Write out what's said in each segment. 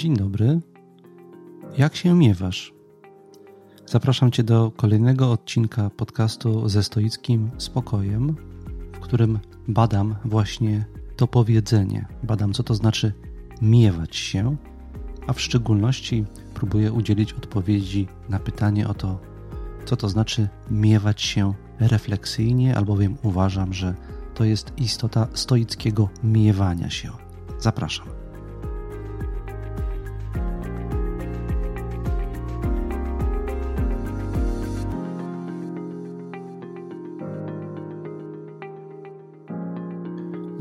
Dzień dobry. Jak się miewasz? Zapraszam Cię do kolejnego odcinka podcastu ze stoickim spokojem, w którym badam właśnie to powiedzenie. Badam, co to znaczy miewać się, a w szczególności próbuję udzielić odpowiedzi na pytanie o to, co to znaczy miewać się refleksyjnie, albowiem uważam, że to jest istota stoickiego miewania się. Zapraszam.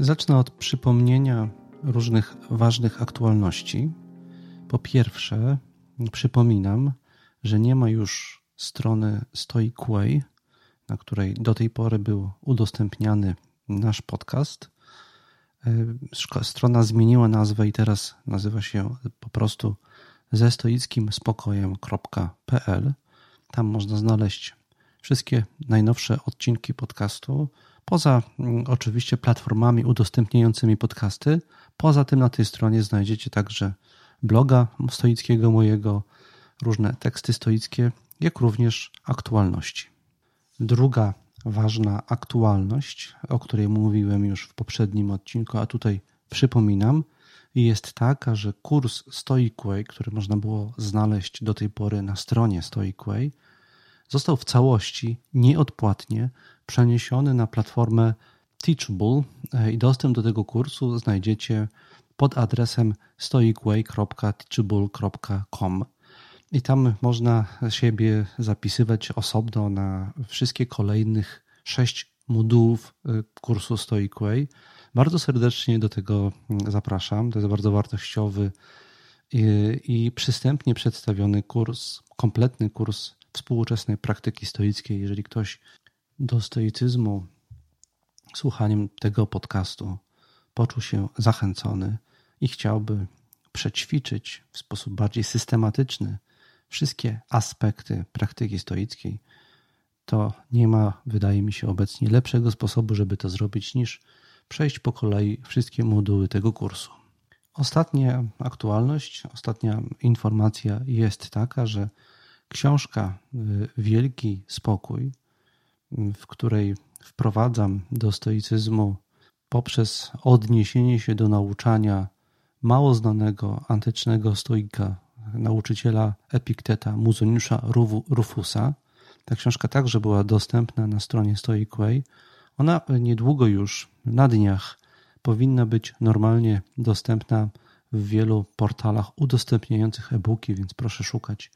Zacznę od przypomnienia różnych ważnych aktualności. Po pierwsze, przypominam, że nie ma już strony Stoicway, na której do tej pory był udostępniany nasz podcast. E, strona zmieniła nazwę i teraz nazywa się po prostu ze stoickim spokojem.pl. Tam można znaleźć wszystkie najnowsze odcinki podcastu, poza mm, oczywiście platformami udostępniającymi podcasty. Poza tym na tej stronie znajdziecie także bloga stoickiego mojego, różne teksty stoickie, jak również aktualności. Druga ważna aktualność, o której mówiłem już w poprzednim odcinku, a tutaj przypominam, jest taka, że kurs Stoicway, który można było znaleźć do tej pory na stronie Stoicway, został w całości nieodpłatnie przeniesiony na platformę Teachable i dostęp do tego kursu znajdziecie pod adresem stoicway.teachable.com. I tam można siebie zapisywać osobno na wszystkie kolejnych sześć modułów y, kursu Stoic Way. Bardzo serdecznie do tego zapraszam. To jest bardzo wartościowy i, i przystępnie przedstawiony kurs, kompletny kurs współczesnej praktyki stoickiej. Jeżeli ktoś do stoicyzmu słuchaniem tego podcastu poczuł się zachęcony i chciałby przećwiczyć w sposób bardziej systematyczny wszystkie aspekty praktyki stoickiej, to nie ma, wydaje mi się, obecnie lepszego sposobu, żeby to zrobić, niż przejść po kolei wszystkie moduły tego kursu. Ostatnia aktualność, ostatnia informacja jest taka, że książka y, Wielki Spokój, w której wprowadzam do stoicyzmu poprzez odniesienie się do nauczania mało znanego antycznego stoika nauczyciela Epikteta Muzoniusza Rufusa. Ta książka także była dostępna na stronie Stoicway. Ona niedługo już, na dniach, powinna być normalnie dostępna w wielu portalach udostępniających e-booki, więc proszę szukać,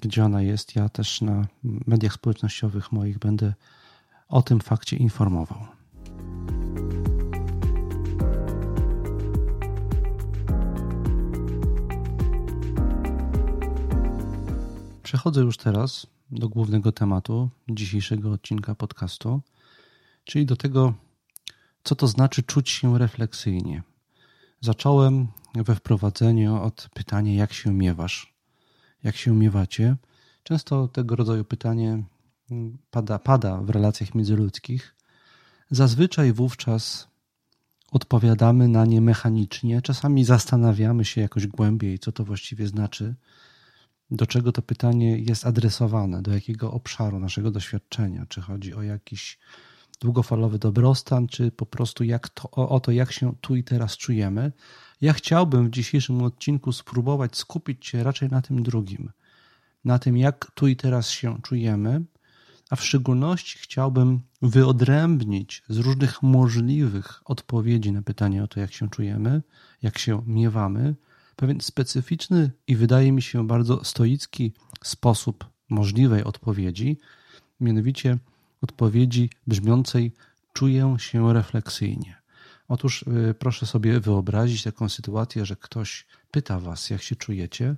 gdzie ona jest. Ja też na mediach społecznościowych moich będę o tym fakcie informował. Przechodzę już teraz do głównego tematu dzisiejszego odcinka podcastu, czyli do tego, co to znaczy czuć się refleksyjnie. Zacząłem we wprowadzeniu od pytania, jak się miewasz, jak się miewacie. Często tego rodzaju pytanie pada, pada w relacjach międzyludzkich. Zazwyczaj wówczas odpowiadamy na nie mechanicznie, czasami zastanawiamy się jakoś głębiej, co to właściwie znaczy do czego to pytanie jest adresowane, do jakiego obszaru naszego doświadczenia, czy chodzi o jakiś długofalowy dobrostan, czy po prostu jak to, o, to, jak się tu i teraz czujemy. Ja chciałbym w dzisiejszym odcinku spróbować skupić się raczej na tym drugim, na tym, jak tu i teraz się czujemy, a w szczególności chciałbym wyodrębnić z różnych możliwych odpowiedzi na pytanie o to, jak się czujemy, jak się miewamy, pewien specyficzny i wydaje mi się bardzo stoicki sposób możliwej odpowiedzi, mianowicie odpowiedzi brzmiącej czuję się refleksyjnie. Otóż y, proszę sobie wyobrazić taką sytuację, że ktoś pyta was, jak się czujecie,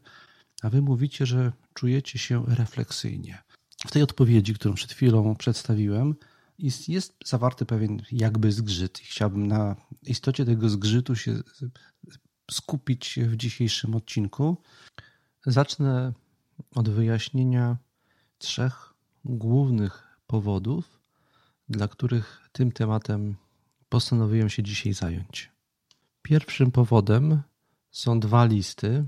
a wy mówicie, że czujecie się refleksyjnie. W tej odpowiedzi, którą przed chwilą przedstawiłem, jest, jest zawarty pewien jakby zgrzyt chciałbym na istocie tego zgrzytu się skupić w dzisiejszym odcinku. Zacznę od wyjaśnienia trzech głównych powodów, dla których tym tematem postanowiłem się dzisiaj zająć. Pierwszym powodem są dwa listy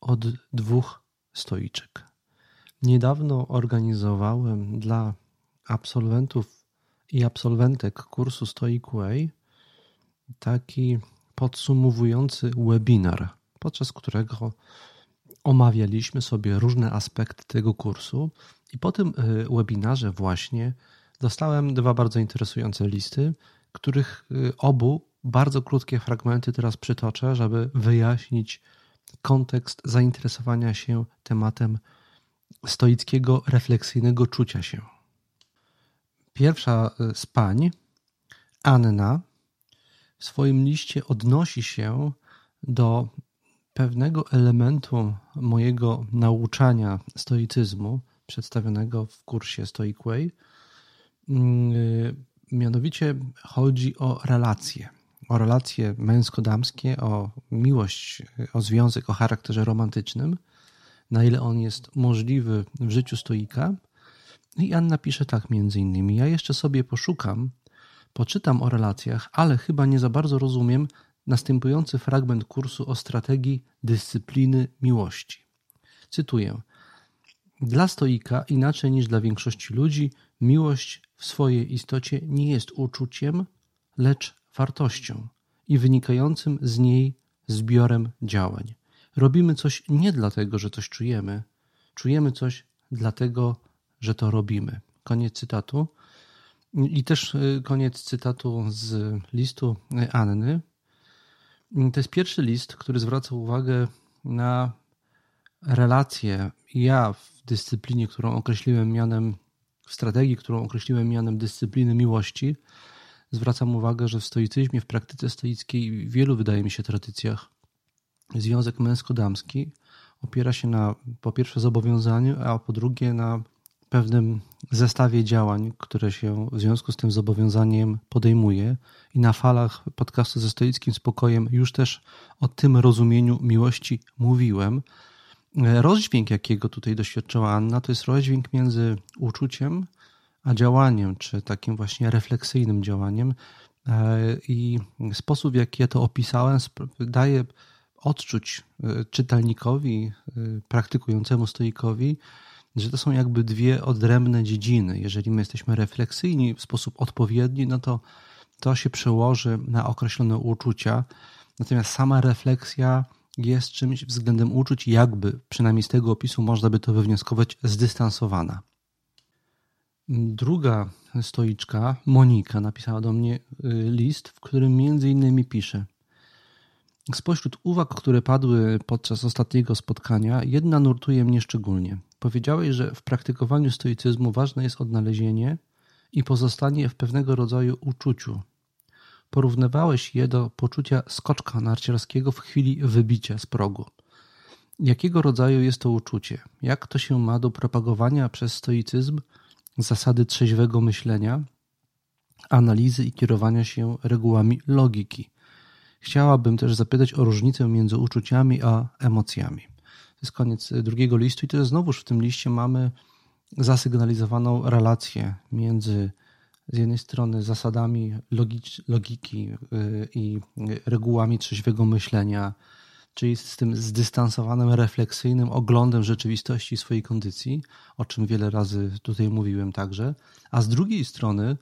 od dwóch stoiczek. Niedawno organizowałem dla absolwentów i absolwentek kursu Stoic Way taki podsumowujący webinar, podczas którego omawialiśmy sobie różne aspekty tego kursu i po tym y, webinarze właśnie dostałem dwa bardzo interesujące listy, których y, obu bardzo krótkie fragmenty teraz przytoczę, żeby wyjaśnić kontekst zainteresowania się tematem stoickiego, refleksyjnego czucia się. Pierwsza y, z pań, Anna, w swoim liście odnosi się do pewnego elementu mojego nauczania stoicyzmu przedstawionego w kursie Stoic Way. Mm, y, mianowicie chodzi o relacje. O relacje męsko-damskie, o miłość, o związek o charakterze romantycznym, na ile on jest możliwy w życiu stoika. I Anna pisze tak między innymi: Ja jeszcze sobie poszukam, poczytam o relacjach, ale chyba nie za bardzo rozumiem następujący fragment kursu o strategii dyscypliny miłości. Cytuję: Dla stoika, inaczej niż dla większości ludzi, miłość w swojej istocie nie jest uczuciem, lecz wartością i wynikającym z niej zbiorem działań. Robimy coś nie dlatego, że coś czujemy, czujemy coś dlatego, że to robimy. Koniec cytatu. I też y, koniec cytatu z listu Anny. To jest pierwszy list, który zwraca uwagę na relacje. Ja w dyscyplinie, którą określiłem mianem, w strategii, którą określiłem mianem dyscypliny miłości, zwracam uwagę, że w stoicyzmie, w praktyce stoickiej, w wielu, wydaje mi się, tradycjach, związek męsko-damski opiera się na po pierwsze zobowiązaniu, a po drugie na pewnym zestawie działań, które się w związku z tym zobowiązaniem podejmuje. I na falach podcastu ze stoickim spokojem już też o tym rozumieniu miłości mówiłem. Rozdźwięk, jakiego tutaj doświadczyła Anna, to jest rozdźwięk między uczuciem a działaniem, czy takim właśnie refleksyjnym działaniem. E, I sposób, w jaki ja to opisałem, daje odczuć e, czytelnikowi, e, praktykującemu stoikowi, że to są jakby dwie odrębne dziedziny. Jeżeli my jesteśmy refleksyjni w sposób odpowiedni, no to to się przełoży na określone uczucia. Natomiast sama refleksja jest czymś względem uczuć, jakby, przynajmniej z tego opisu można by to wywnioskować, zdystansowana. Druga stoiczka, Monika, napisała do mnie y, list, w którym między innymi pisze – Spośród uwag, które padły podczas ostatniego spotkania, jedna nurtuje mnie szczególnie. Powiedziałeś, że w praktykowaniu stoicyzmu ważne jest odnalezienie i pozostanie w pewnego rodzaju uczuciu. Porównywałeś je do poczucia skoczka narciarskiego w chwili wybicia z progu. Jakiego rodzaju jest to uczucie? Jak to się ma do propagowania przez stoicyzm zasady trzeźwego myślenia, analizy i kierowania się regułami logiki? Chciałabym też zapytać o różnicę między uczuciami a emocjami. To jest koniec drugiego listu i to znowuż w tym liście mamy zasygnalizowaną relację między z jednej strony zasadami logiki y, i regułami trzeźwego myślenia, czyli z tym zdystansowanym, refleksyjnym oglądem rzeczywistości swojej kondycji, o czym wiele razy tutaj mówiłem także, a z drugiej strony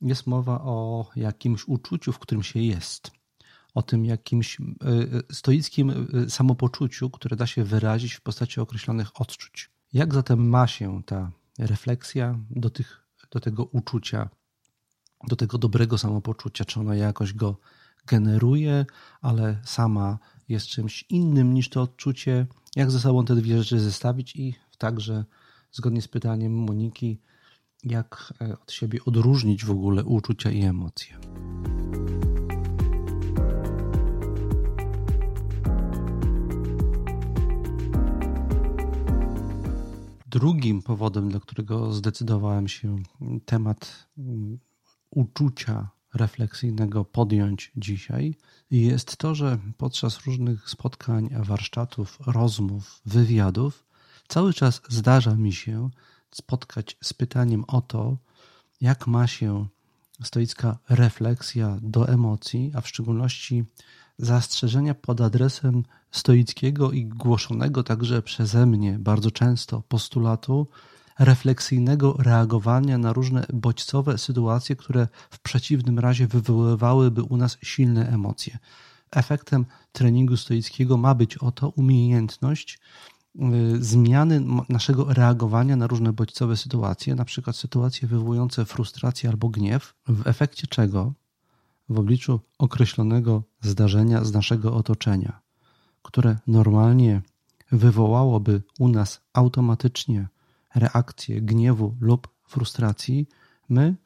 jest mowa o jakimś uczuciu, w którym się jest o tym jakimś e, e, stoickim samopoczuciu, które da się wyrazić w postaci określonych odczuć. Jak zatem ma się ta refleksja do, tych, do tego uczucia, do tego dobrego samopoczucia? Czy ona jakoś go generuje, ale sama jest czymś innym niż to odczucie? Jak ze sobą te dwie rzeczy zestawić i także zgodnie z pytaniem Moniki, jak od siebie odróżnić w ogóle uczucia i emocje? Drugim powodem, dla którego zdecydowałem się temat mm, uczucia refleksyjnego podjąć dzisiaj, jest to, że podczas różnych spotkań, warsztatów, rozmów, wywiadów, cały czas zdarza mi się spotkać z pytaniem o to, jak ma się stoicka refleksja do emocji, a w szczególności zastrzeżenia pod adresem stoickiego i głoszonego także przeze mnie bardzo często postulatu refleksyjnego reagowania na różne bodźcowe sytuacje, które w przeciwnym razie wywoływałyby u nas silne emocje. Efektem treningu stoickiego ma być oto umiejętność y, zmiany naszego reagowania na różne bodźcowe sytuacje, na przykład sytuacje wywołujące frustrację albo gniew, w efekcie czego w obliczu określonego zdarzenia z naszego otoczenia, które normalnie wywołałoby u nas automatycznie reakcję gniewu lub frustracji, my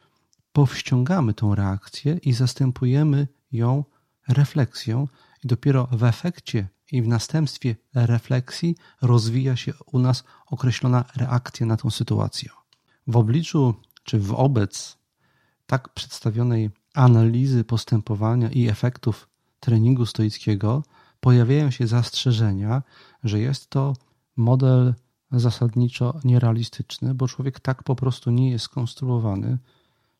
powściągamy tą reakcję i zastępujemy ją refleksją, i dopiero w efekcie i w następstwie refleksji rozwija się u nas określona reakcja na tą sytuację. W obliczu czy wobec tak przedstawionej analizy postępowania i efektów treningu stoickiego pojawiają się zastrzeżenia, że jest to model zasadniczo nierealistyczny, bo człowiek tak po prostu nie jest skonstruowany.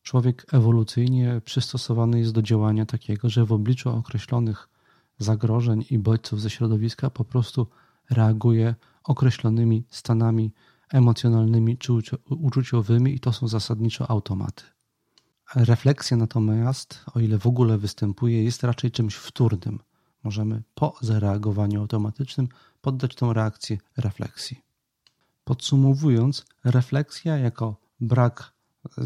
Człowiek ewolucyjnie przystosowany jest do działania takiego, że w obliczu określonych zagrożeń i bodźców ze środowiska po prostu reaguje określonymi stanami emocjonalnymi czy uczuciowymi i to są zasadniczo automaty. Refleksja natomiast, o ile w ogóle występuje, jest raczej czymś wtórnym. Możemy po zareagowaniu automatycznym poddać tą reakcję refleksji. Podsumowując, refleksja jako brak e,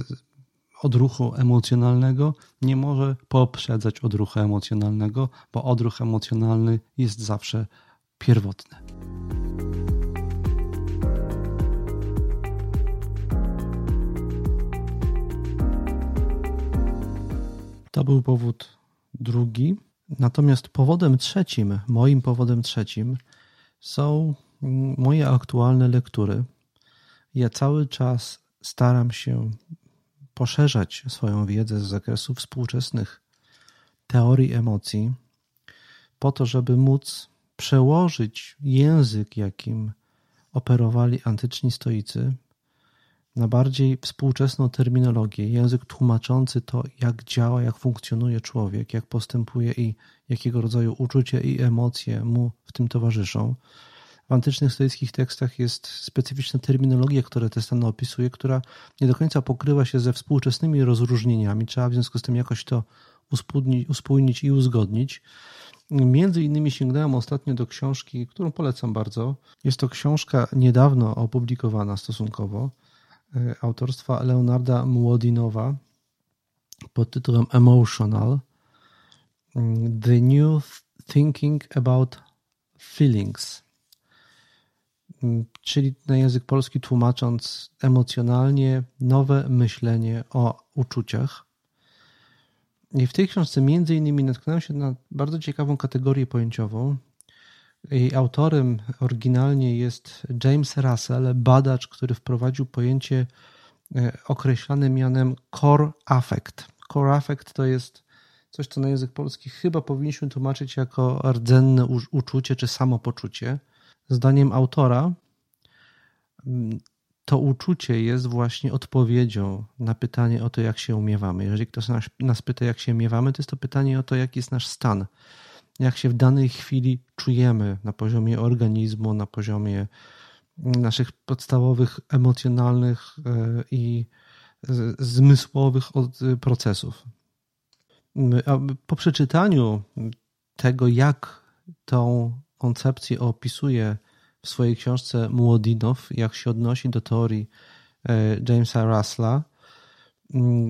odruchu emocjonalnego nie może poprzedzać odruchu emocjonalnego, bo odruch emocjonalny jest zawsze pierwotny. To był powód drugi. Natomiast powodem trzecim, moim powodem trzecim są moje aktualne lektury. Ja cały czas staram się poszerzać swoją wiedzę z zakresu współczesnych teorii emocji, po to, żeby móc przełożyć język, jakim operowali antyczni stoicy, na bardziej współczesną terminologię, język tłumaczący to, jak działa, jak funkcjonuje człowiek, jak postępuje i jakiego rodzaju uczucia i emocje mu w tym towarzyszą. W antycznych stoickich tekstach jest specyficzna terminologia, która te stany opisuje, która nie do końca pokrywa się ze współczesnymi rozróżnieniami. Trzeba w związku z tym jakoś to uspójnić i uzgodnić. Między innymi sięgnąłem ostatnio do książki, którą polecam bardzo. Jest to książka niedawno opublikowana stosunkowo E, autorstwa Leonarda Młodinowa pod tytułem Emotional mm, The New Thinking About Feelings czyli na język polski tłumacząc emocjonalnie nowe myślenie o uczuciach. I w tej książce między innymi natknąłem się na bardzo ciekawą kategorię pojęciową, jej autorem oryginalnie jest James Russell, badacz, który wprowadził pojęcie e, określane mianem core affect. Core affect to jest coś, co na język polski chyba powinniśmy tłumaczyć jako rdzenne uczucie czy samopoczucie. Zdaniem autora to uczucie jest właśnie odpowiedzią na pytanie o to, jak się umiewamy. Jeżeli ktoś nas, nas pyta, jak się umiewamy, to jest to pytanie o to, jaki jest nasz stan jak się w danej chwili czujemy na poziomie organizmu, na poziomie naszych podstawowych emocjonalnych e, i zmysłowych procesów. Po przeczytaniu tego, jak tą koncepcję opisuje w swojej książce Młodinow, jak się odnosi do teorii e, Jamesa Russella,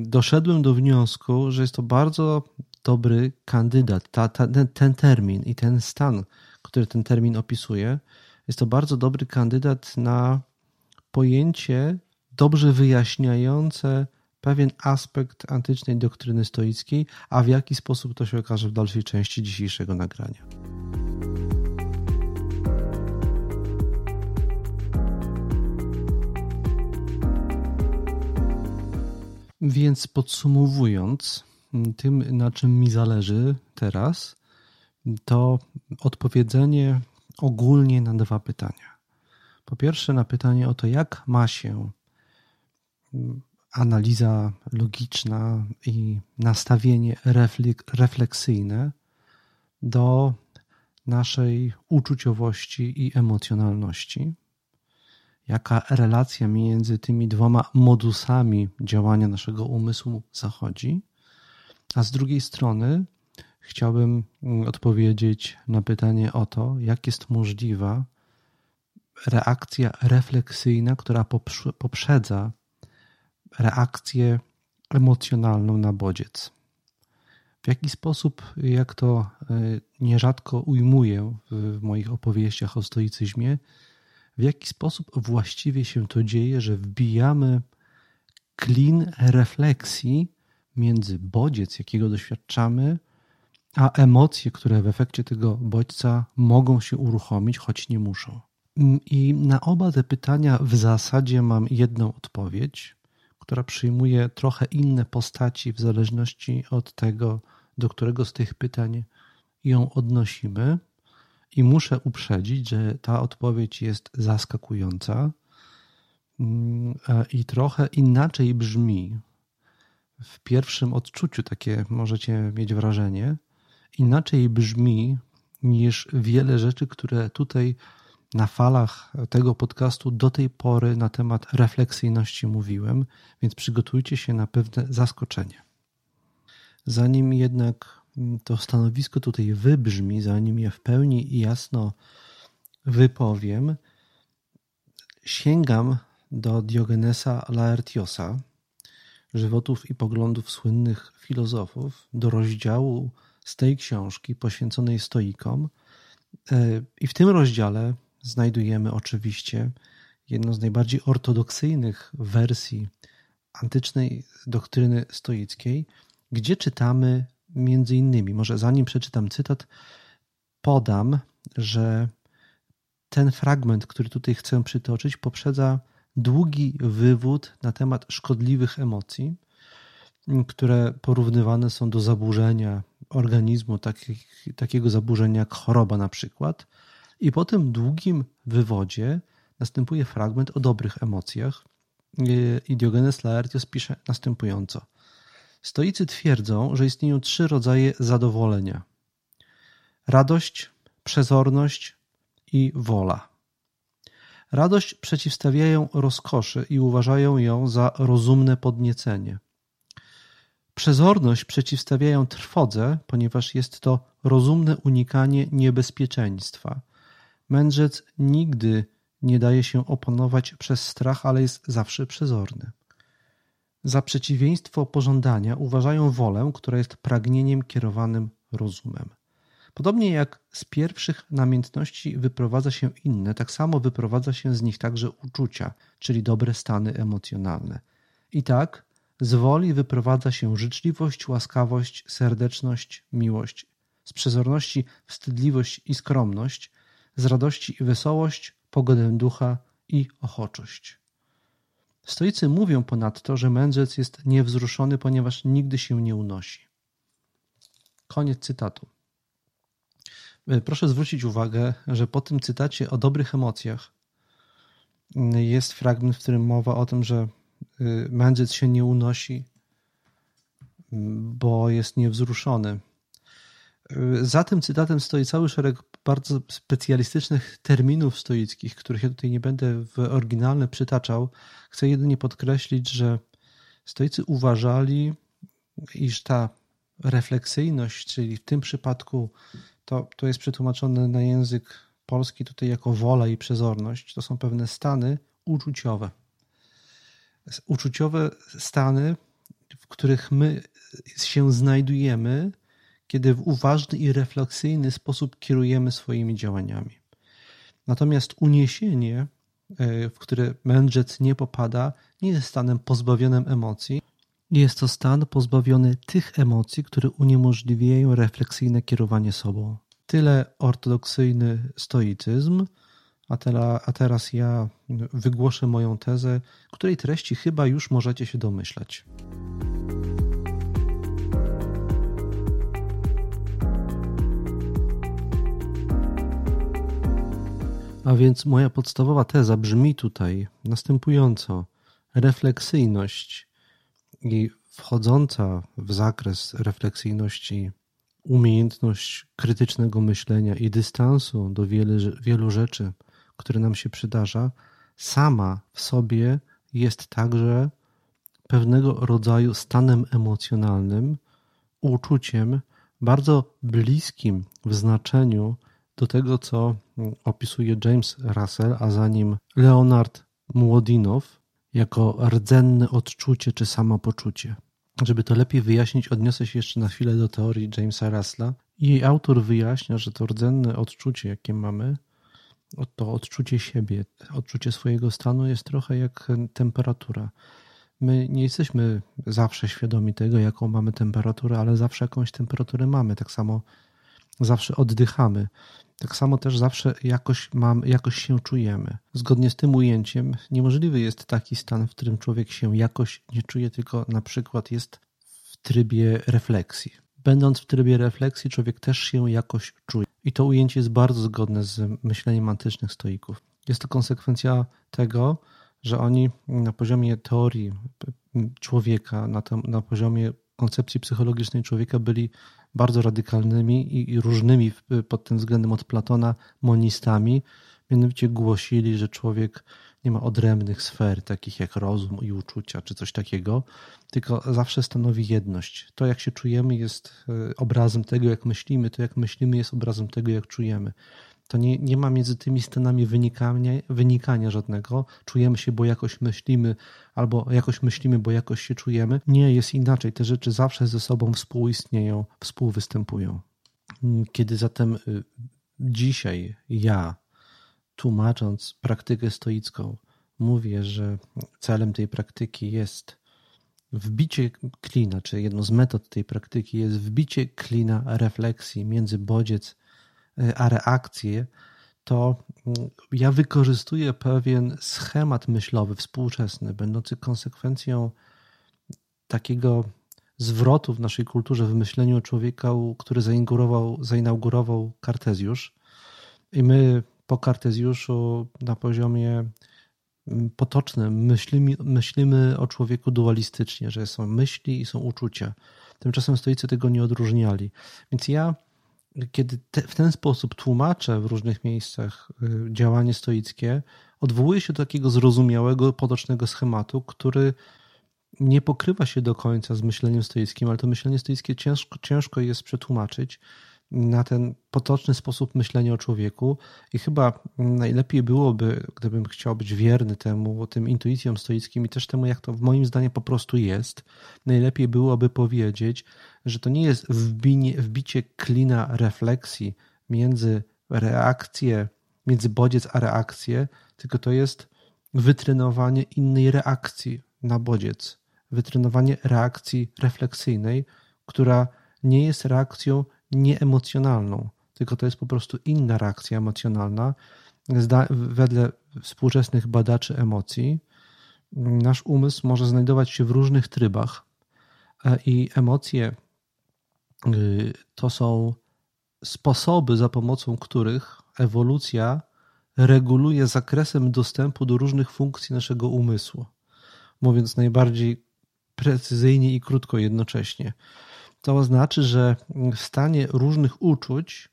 doszedłem do wniosku, że jest to bardzo dobry kandydat. Ta, ta, ten, ten termin i ten stan, który ten termin opisuje, jest to bardzo dobry kandydat na pojęcie dobrze wyjaśniające pewien aspekt antycznej doktryny stoickiej, a w jaki sposób to się okaże w dalszej części dzisiejszego nagrania. Więc podsumowując, tym, na czym mi zależy teraz, to odpowiedzenie ogólnie na dwa pytania. Po pierwsze, na pytanie o to, jak ma się analiza logiczna i nastawienie refleksyjne do naszej uczuciowości i emocjonalności. Jaka relacja między tymi dwoma modusami działania naszego umysłu zachodzi, a z drugiej strony chciałbym mm, odpowiedzieć na pytanie o to, jak jest możliwa reakcja refleksyjna, która poprzedza reakcję emocjonalną na bodziec. W jaki sposób, jak to e, nierzadko ujmuję w moich opowieściach o stoicyzmie, w jaki sposób właściwie się to dzieje, że wbijamy klin refleksji między bodziec, jakiego doświadczamy, a emocje, które w efekcie tego bodźca mogą się uruchomić, choć nie muszą. Mm, I na oba te pytania w zasadzie mam jedną odpowiedź, która przyjmuje trochę inne postaci w zależności od tego, do którego z tych pytań ją odnosimy. I muszę uprzedzić, że ta odpowiedź jest zaskakująca mm, i trochę inaczej brzmi. W pierwszym odczuciu takie możecie mieć wrażenie, inaczej brzmi niż wiele rzeczy, które tutaj na falach tego podcastu do tej pory na temat refleksyjności mówiłem, więc przygotujcie się na pewne zaskoczenie. Zanim jednak to stanowisko tutaj wybrzmi, zanim je w pełni i jasno wypowiem, sięgam do Diogenesa Laertiosa, żywotów i poglądów słynnych filozofów, do rozdziału z tej książki poświęconej stoikom. E, I w tym rozdziale znajdujemy oczywiście jedną z najbardziej ortodoksyjnych wersji antycznej doktryny stoickiej, gdzie czytamy między innymi, może zanim przeczytam cytat, podam, że ten fragment, który tutaj chcę przytoczyć, poprzedza długi wywód na temat szkodliwych emocji, które porównywane są do zaburzenia organizmu, takich, takiego zaburzenia jak choroba na przykład. I po tym długim wywodzie następuje fragment o dobrych emocjach. I Diogenes Laertios pisze następująco. Stoicy twierdzą, że istnieją trzy rodzaje zadowolenia: radość, przezorność i wola. Radość przeciwstawiają rozkoszy i uważają ją za rozumne podniecenie. Przezorność przeciwstawiają trwodze, ponieważ jest to rozumne unikanie niebezpieczeństwa. Mędrzec nigdy nie daje się opanować przez strach, ale jest zawsze przezorny. Za przeciwieństwo pożądania uważają wolę, która jest pragnieniem kierowanym rozumem. Podobnie jak z pierwszych namiętności wyprowadza się inne, tak samo wyprowadza się z nich także uczucia, czyli dobre stany emocjonalne. I tak z woli wyprowadza się życzliwość, łaskawość, serdeczność, miłość, z przezorności wstydliwość i skromność, z radości i wesołość, pogodę ducha i ochoczość. Stoicy mówią ponadto, że mędrzec jest niewzruszony, ponieważ nigdy się nie unosi. Koniec cytatu. E, proszę zwrócić uwagę, że po tym cytacie o dobrych emocjach mm, jest fragment, w którym mowa o tym, że y, mędrzec się nie unosi, mm, bo jest niewzruszony. Y, za tym cytatem stoi cały szereg bardzo specjalistycznych terminów stoickich, których ja tutaj nie będę w oryginalne przytaczał. Chcę jedynie podkreślić, że stoicy uważali, iż ta refleksyjność, czyli w tym przypadku to, to jest przetłumaczone na język polski tutaj jako wola i przezorność, to są pewne stany uczuciowe. Uczuciowe stany, w których my się znajdujemy, kiedy w uważny i refleksyjny sposób kierujemy swoimi działaniami. Natomiast uniesienie, e, w które mędrzec nie popada, nie jest stanem pozbawionym emocji. Jest to stan pozbawiony tych emocji, które uniemożliwiają refleksyjne kierowanie sobą. Tyle ortodoksyjny stoicyzm, a, a teraz ja wygłoszę moją tezę, której treści chyba już możecie się domyślać. A więc moja podstawowa teza brzmi tutaj następująco: refleksyjność i wchodząca w zakres refleksyjności umiejętność krytycznego myślenia i dystansu do wiele, wielu rzeczy, które nam się przydarza, sama w sobie jest także pewnego rodzaju stanem emocjonalnym, uczuciem bardzo bliskim w znaczeniu do tego, co opisuje James Russell, a za nim Leonard Młodinow jako rdzenne odczucie czy samopoczucie. Żeby to lepiej wyjaśnić, odniosę się jeszcze na chwilę do teorii Jamesa Russella. Jej autor wyjaśnia, że to rdzenne odczucie, jakie mamy, to odczucie siebie, odczucie swojego stanu jest trochę jak temperatura. My nie jesteśmy zawsze świadomi tego, jaką mamy temperaturę, ale zawsze jakąś temperaturę mamy. Tak samo zawsze oddychamy. Tak samo też zawsze jakoś, mam, jakoś się czujemy. Zgodnie z tym ujęciem, niemożliwy jest taki stan, w którym człowiek się jakoś nie czuje, tylko na przykład jest w trybie refleksji. Będąc w trybie refleksji, człowiek też się jakoś czuje. I to ujęcie jest bardzo zgodne z myśleniem antycznych stoików. Jest to konsekwencja tego, że oni na poziomie teorii człowieka, na, tym, na poziomie koncepcji psychologicznej człowieka byli bardzo radykalnymi i, różnymi pod tym względem od Platona monistami. Mianowicie głosili, że człowiek nie ma odrębnych sfer, takich jak rozum i uczucia, czy coś takiego, tylko zawsze stanowi jedność. To, jak się czujemy, jest e, obrazem tego, jak myślimy, to, jak myślimy, jest obrazem tego, jak czujemy. To nie, nie ma między tymi stanami wynikania, wynikania żadnego. Czujemy się, bo jakoś myślimy, albo jakoś myślimy, bo jakoś się czujemy. Nie jest inaczej. Te rzeczy zawsze ze sobą współistnieją, współwystępują. Kiedy zatem y, dzisiaj ja, tłumacząc praktykę stoicką, mówię, że celem tej praktyki jest wbicie klina, czy jedną z metod tej praktyki jest wbicie klina refleksji między bodziec a reakcje, to mm, ja wykorzystuję pewien schemat myślowy współczesny, będący konsekwencją takiego zwrotu w naszej kulturze, w myśleniu człowieka, który zainaugurował, zainaugurował Kartezjusz. I my po Kartezjuszu na poziomie mm, potocznym myślimy, myślimy o człowieku dualistycznie, że są myśli i są uczucia. Tymczasem stoicy tego nie odróżniali. Więc ja kiedy te, w ten sposób tłumaczę w różnych miejscach y, działanie stoickie, odwołuję się do takiego zrozumiałego, potocznego schematu, który nie pokrywa się do końca z myśleniem stoickim, ale to myślenie stoickie ciężko, ciężko jest przetłumaczyć na ten potoczny sposób myślenia o człowieku. I chyba najlepiej byłoby, gdybym chciał być wierny temu, tym intuicjom stoickim i też temu, jak to w moim zdaniem po prostu jest, najlepiej byłoby powiedzieć, że to nie jest wbinie, wbicie klina refleksji między reakcję, między bodziec a reakcję, tylko to jest wytrenowanie innej reakcji na bodziec, wytrenowanie reakcji refleksyjnej, która nie jest reakcją nieemocjonalną, tylko to jest po prostu inna reakcja emocjonalna. Wedle współczesnych badaczy emocji, nasz umysł może znajdować się w różnych trybach e, i emocje y, to są sposoby, za pomocą których ewolucja reguluje zakresem dostępu do różnych funkcji naszego umysłu. Mówiąc najbardziej precyzyjnie i krótko jednocześnie. To znaczy, że w stanie różnych uczuć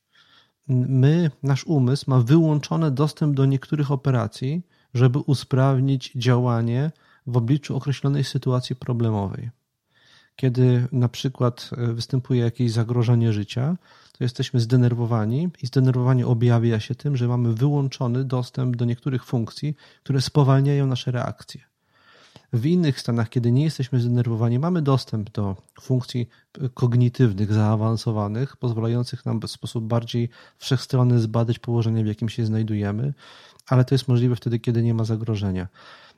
my, nasz umysł ma wyłączony dostęp do niektórych operacji, żeby usprawnić działanie w obliczu określonej sytuacji problemowej. Kiedy na przykład e, występuje jakieś zagrożenie życia, to jesteśmy zdenerwowani i zdenerwowanie objawia się tym, że mamy wyłączony dostęp do niektórych funkcji, które spowalniają nasze reakcje. W innych stanach, kiedy nie jesteśmy zdenerwowani, mamy dostęp do funkcji kognitywnych, zaawansowanych, pozwalających nam w sposób bardziej wszechstronny zbadać położenie, w jakim się znajdujemy, ale to jest możliwe wtedy, kiedy nie ma zagrożenia.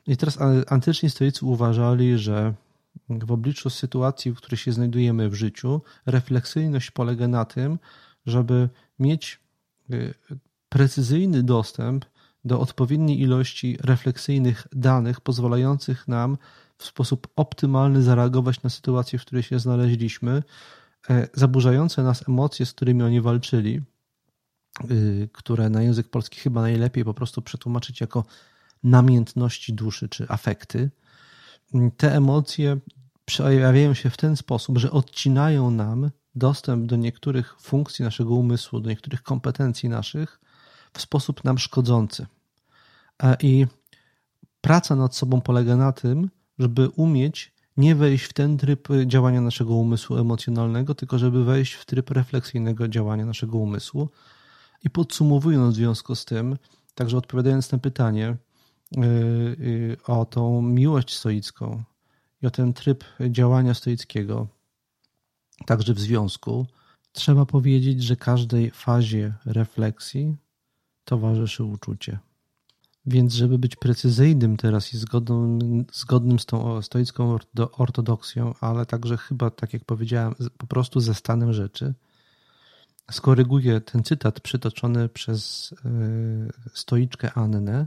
I teraz antyczni stoicy uważali, że w obliczu sytuacji, w której się znajdujemy w życiu, refleksyjność polega na tym, żeby mieć y, precyzyjny dostęp do odpowiedniej ilości refleksyjnych danych pozwalających nam w sposób optymalny zareagować na sytuację, w której się znaleźliśmy, e, zaburzające nas emocje, z którymi oni walczyli, y, które na język polski chyba najlepiej po prostu przetłumaczyć jako namiętności duszy czy afekty. Te emocje przejawiają się w ten sposób, że odcinają nam dostęp do niektórych funkcji naszego umysłu, do niektórych kompetencji naszych w sposób nam szkodzący. I praca nad sobą polega na tym, żeby umieć nie wejść w ten tryb działania naszego umysłu emocjonalnego, tylko żeby wejść w tryb refleksyjnego działania naszego umysłu. I podsumowując w związku z tym, także odpowiadając na pytanie yy, yy, o tą miłość stoicką i o ten tryb działania stoickiego, także w związku, trzeba powiedzieć, że każdej fazie refleksji towarzyszy uczucie. Więc, żeby być precyzyjnym teraz i zgodnym, zgodnym z tą stoicką ortodoksją, ale także chyba, tak jak powiedziałem, po prostu ze stanem rzeczy, skoryguję ten cytat przytoczony przez e, stoiczkę Annę.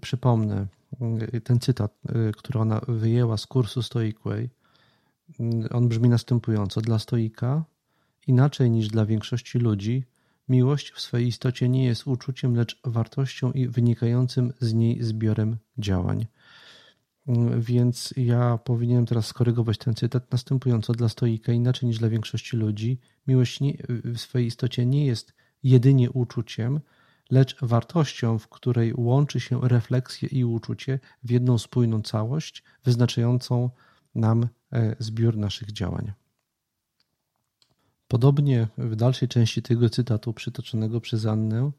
Przypomnę ten cytat, e, który ona wyjęła z kursu Stoicway. On brzmi następująco: Dla stoika, inaczej niż dla większości ludzi, Miłość w swej istocie nie jest uczuciem, lecz wartością i wynikającym z niej zbiorem działań. Więc ja powinienem teraz skorygować ten cytat następująco dla stoika, inaczej niż dla większości ludzi. Miłość nie, w swojej istocie nie jest jedynie uczuciem, lecz wartością, w której łączy się refleksję i uczucie w jedną spójną całość, wyznaczającą nam e, zbiór naszych działań. Podobnie w dalszej części tego cytatu przytoczonego przez Annę,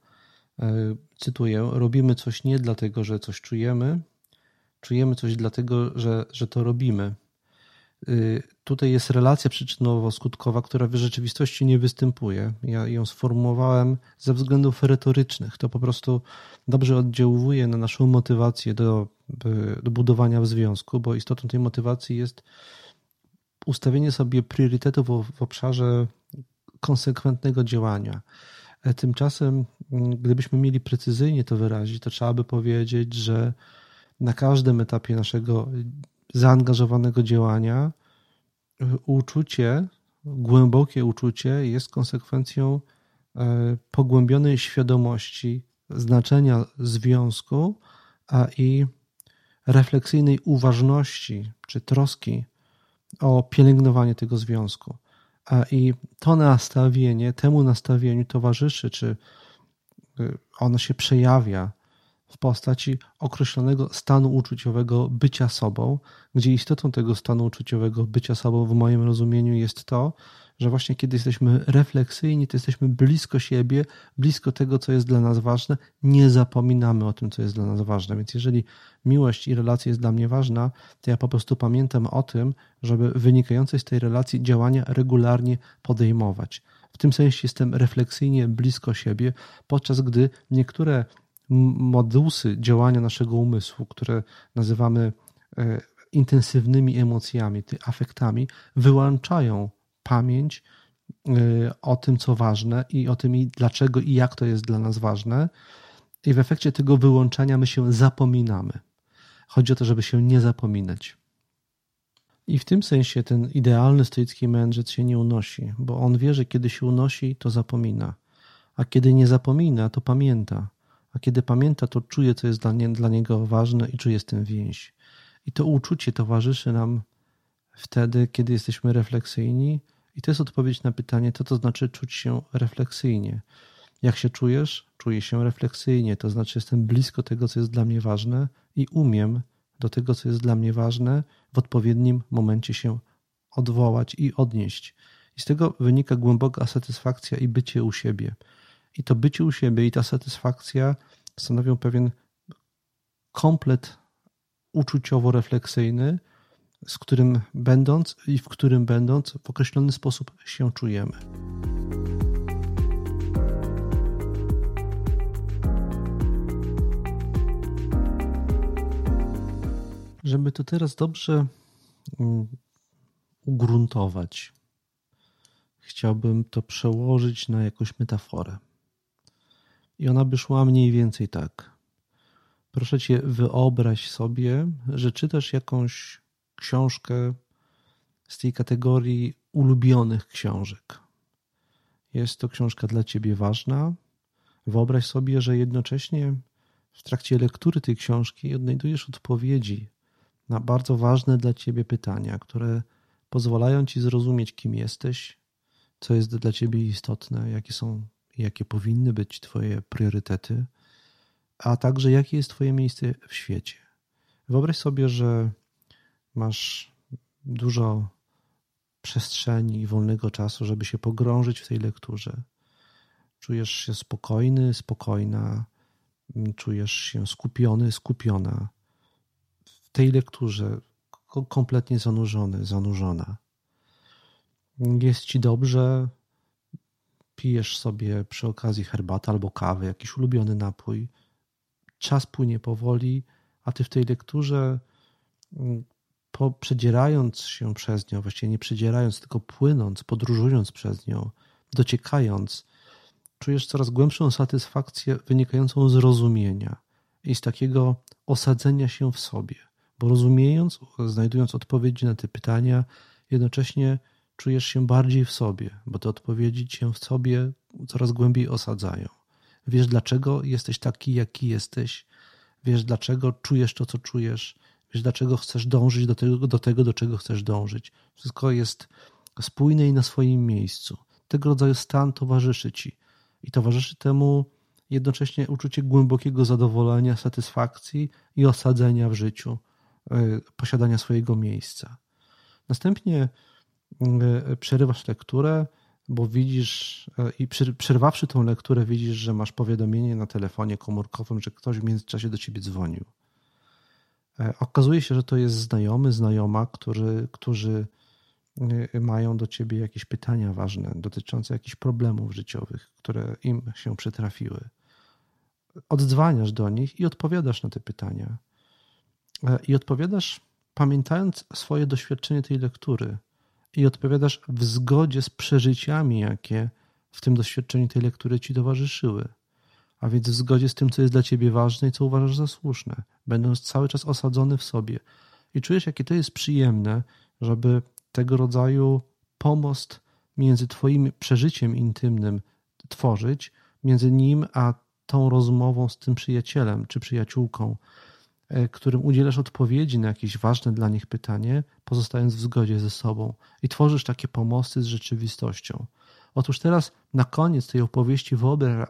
e, cytuję: Robimy coś nie dlatego, że coś czujemy, czujemy coś dlatego, że, że to robimy. E, tutaj jest relacja przyczynowo-skutkowa, która w rzeczywistości nie występuje. Ja ją sformułowałem ze względów retorycznych. To po prostu dobrze oddziałuje na naszą motywację do, do budowania w związku, bo istotą tej motywacji jest ustawienie sobie priorytetów w obszarze konsekwentnego działania. E, tymczasem, mm, gdybyśmy mieli precyzyjnie to wyrazić, to trzeba by powiedzieć, że na każdym etapie naszego zaangażowanego działania e, uczucie, głębokie uczucie jest konsekwencją e, pogłębionej świadomości znaczenia związku, a i refleksyjnej uważności czy troski o pielęgnowanie tego związku. I to nastawienie, temu nastawieniu towarzyszy, czy y, ono się przejawia w postaci określonego stanu uczuciowego bycia sobą, gdzie istotą tego stanu uczuciowego bycia sobą w moim rozumieniu jest to, że właśnie kiedy jesteśmy refleksyjni, to jesteśmy blisko siebie, blisko tego, co jest dla nas ważne, nie zapominamy o tym, co jest dla nas ważne. Więc jeżeli miłość i relacja jest dla mnie ważna, to ja po prostu pamiętam o tym, żeby wynikające z tej relacji działania regularnie podejmować. W tym sensie jestem refleksyjnie blisko siebie, podczas gdy niektóre modusy działania naszego umysłu, które nazywamy e, intensywnymi emocjami, afektami, wyłączają pamięć y, o tym, co ważne i o tym, dlaczego i jak to jest dla nas ważne. I w efekcie tego wyłączania my się zapominamy. Chodzi o to, żeby się nie zapominać. I w tym sensie ten idealny stoicki mędrzec się nie unosi, bo on wie, że kiedy się unosi, to zapomina. A kiedy nie zapomina, to pamięta. A kiedy pamięta, to czuje, co jest dla, nie, dla niego ważne i czuje z tym więź. I to uczucie towarzyszy nam wtedy, kiedy jesteśmy refleksyjni. I to jest odpowiedź na pytanie, co to znaczy czuć się refleksyjnie. Jak się czujesz? Czuję się refleksyjnie, to znaczy jestem blisko tego, co jest dla mnie ważne i umiem do tego, co jest dla mnie ważne, w odpowiednim momencie się odwołać i odnieść. I z tego wynika głęboka satysfakcja i bycie u siebie. I to bycie u siebie i ta satysfakcja stanowią pewien komplet uczuciowo-refleksyjny, z którym będąc i w którym będąc w określony sposób się czujemy. Żeby to teraz dobrze mm, ugruntować, chciałbym to przełożyć na jakąś metaforę. I ona by szła mniej więcej tak. Proszę cię, wyobraź sobie, że czytasz jakąś książkę z tej kategorii ulubionych książek. Jest to książka dla ciebie ważna. Wyobraź sobie, że jednocześnie w trakcie lektury tej książki odnajdujesz odpowiedzi na bardzo ważne dla ciebie pytania, które pozwalają ci zrozumieć, kim jesteś, co jest dla ciebie istotne, jakie są, jakie powinny być twoje priorytety, a także jakie jest twoje miejsce w świecie. Wyobraź sobie, że masz dużo przestrzeni i wolnego czasu, żeby się pogrążyć w tej lekturze. Czujesz się spokojny, spokojna, czujesz się skupiony, skupiona w tej lekturze, kompletnie zanurzony, zanurzona. Jest ci dobrze, pijesz sobie przy okazji herbatę albo kawę, jakiś ulubiony napój. Czas płynie powoli, a ty w tej lekturze, po, przedzierając się przez nią, właściwie nie przedzierając, tylko płynąc, podróżując przez nią, dociekając, czujesz coraz głębszą satysfakcję wynikającą z rozumienia i z takiego osadzenia się w sobie. Bo rozumiejąc, znajdując odpowiedzi na te pytania, jednocześnie czujesz się bardziej w sobie, bo te odpowiedzi cię w sobie coraz głębiej osadzają. Wiesz, dlaczego jesteś taki, jaki jesteś, wiesz, dlaczego czujesz to, co czujesz, wiesz, dlaczego chcesz dążyć do tego, do tego, do czego chcesz dążyć. Wszystko jest spójne i na swoim miejscu. Tego rodzaju stan towarzyszy ci i towarzyszy temu jednocześnie uczucie głębokiego zadowolenia, satysfakcji i osadzenia w życiu, e, posiadania swojego miejsca. Następnie e, przerywasz lekturę, bo widzisz e, i przerwawszy tą lekturę, widzisz, że masz powiadomienie na telefonie komórkowym, że ktoś w międzyczasie do ciebie dzwonił. Okazuje się, że to jest znajomy, znajoma, który, którzy Y, mają do ciebie jakieś pytania ważne dotyczące jakichś problemów życiowych, które im się przytrafiły. Oddzwaniasz do nich i odpowiadasz na te pytania. E, I odpowiadasz pamiętając swoje doświadczenie tej lektury. I odpowiadasz w zgodzie z przeżyciami, jakie w tym doświadczeniu tej lektury ci towarzyszyły. A więc w zgodzie z tym, co jest dla ciebie ważne i co uważasz za słuszne, będąc cały czas osadzony w sobie. I czujesz, jakie to jest przyjemne, żeby tego rodzaju pomost między Twoim przeżyciem intymnym tworzyć, między nim a tą rozmową z tym przyjacielem czy przyjaciółką, e, którym udzielasz odpowiedzi na jakieś ważne dla nich pytanie, pozostając w zgodzie ze sobą i tworzysz takie pomosty z rzeczywistością. Otóż teraz na koniec tej opowieści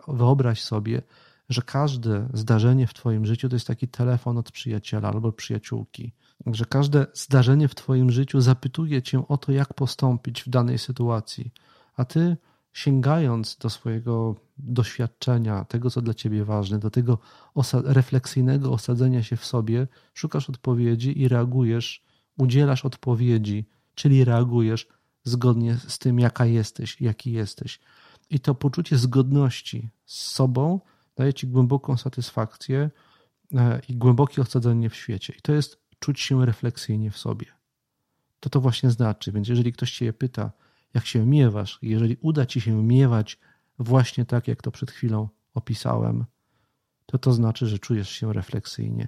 wyobraź sobie, że każde zdarzenie w Twoim życiu to jest taki telefon od przyjaciela albo przyjaciółki. Że każde zdarzenie w Twoim życiu zapytuje Cię o to, jak postąpić w danej sytuacji, a Ty sięgając do swojego doświadczenia, tego, co dla Ciebie ważne, do tego osa refleksyjnego osadzenia się w sobie, szukasz odpowiedzi i reagujesz, udzielasz odpowiedzi, czyli reagujesz zgodnie z tym, jaka jesteś, jaki jesteś. I to poczucie zgodności z sobą daje Ci głęboką satysfakcję e, i głębokie osadzenie w świecie. I to jest czuć się refleksyjnie w sobie. To to właśnie znaczy. Więc jeżeli ktoś cię pyta, jak się miewasz, jeżeli uda ci się miewać właśnie tak, jak to przed chwilą opisałem, to to znaczy, że czujesz się refleksyjnie.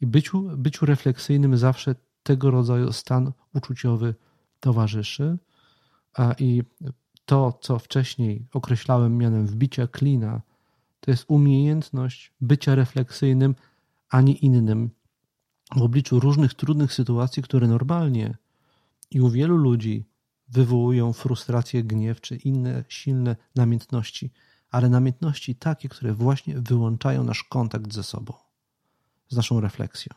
I byciu, byciu refleksyjnym zawsze tego rodzaju stan uczuciowy towarzyszy. A i to, co wcześniej określałem mianem wbicia klina, to jest umiejętność bycia refleksyjnym, a nie innym w obliczu różnych trudnych sytuacji, które normalnie i u wielu ludzi wywołują frustrację, gniew czy inne silne namiętności, ale namiętności takie, które właśnie wyłączają nasz kontakt ze sobą, z naszą refleksją.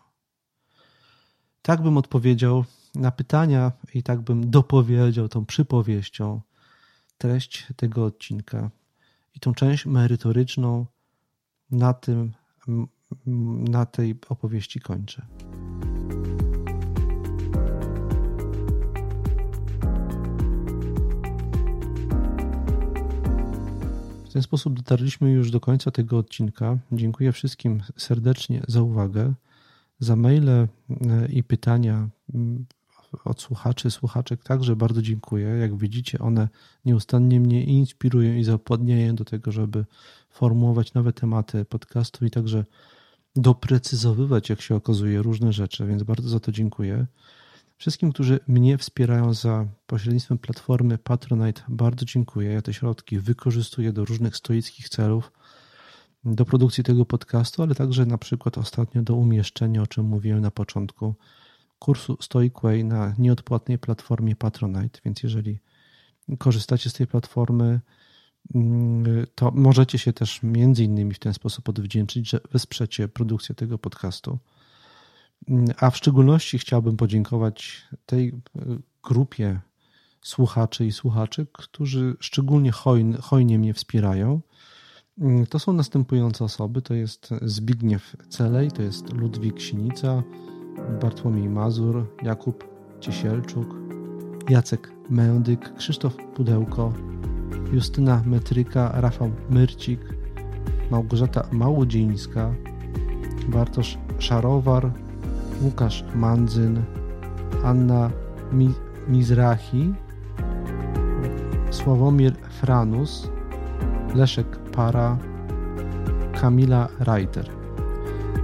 Tak bym odpowiedział na pytania i tak bym dopowiedział tą przypowieścią treść tego odcinka i tą część merytoryczną na tym na tej opowieści kończę. W ten sposób dotarliśmy już do końca tego odcinka. Dziękuję wszystkim serdecznie za uwagę, za maile e, i pytania od słuchaczy, słuchaczek także bardzo dziękuję. Jak widzicie, one nieustannie mnie inspirują i zapładniają do tego, żeby formułować nowe tematy podcastu i także doprecyzowywać, jak się okazuje, różne rzeczy, więc bardzo za to dziękuję. Wszystkim, którzy mnie wspierają za pośrednictwem platformy Patronite, bardzo dziękuję. Ja te środki wykorzystuję do różnych stoickich celów, do produkcji tego podcastu, ale także na przykład ostatnio do umieszczenia, o czym mówiłem na początku, kursu Stoic Way na nieodpłatnej platformie Patronite. Więc jeżeli korzystacie z tej platformy, mm, to możecie się też między innymi w ten sposób odwdzięczyć, że wesprzecie produkcję tego podcastu. Mm, a w szczególności chciałbym podziękować tej e, grupie słuchaczy i słuchaczy, którzy szczególnie hojn, hojnie mnie wspierają. Mm, to są następujące osoby. To jest Zbigniew Celej, to jest Ludwik Sinica, Bartłomiej Mazur, Jakub Ciesielczuk, Jacek Mędyk, Krzysztof Pudełko, Justyna Metryka, Rafał Myrcik, Małgorzata Małodzińska, Bartosz Szarowar, Łukasz Mandzyn, Anna Mi Sławomir Franus, Leszek Para, Kamila Reiter.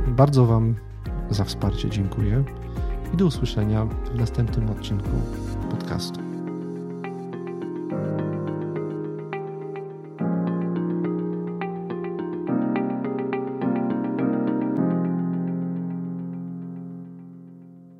Bardzo Wam za wsparcie dziękuję i do usłyszenia w następnym odcinku podcastu.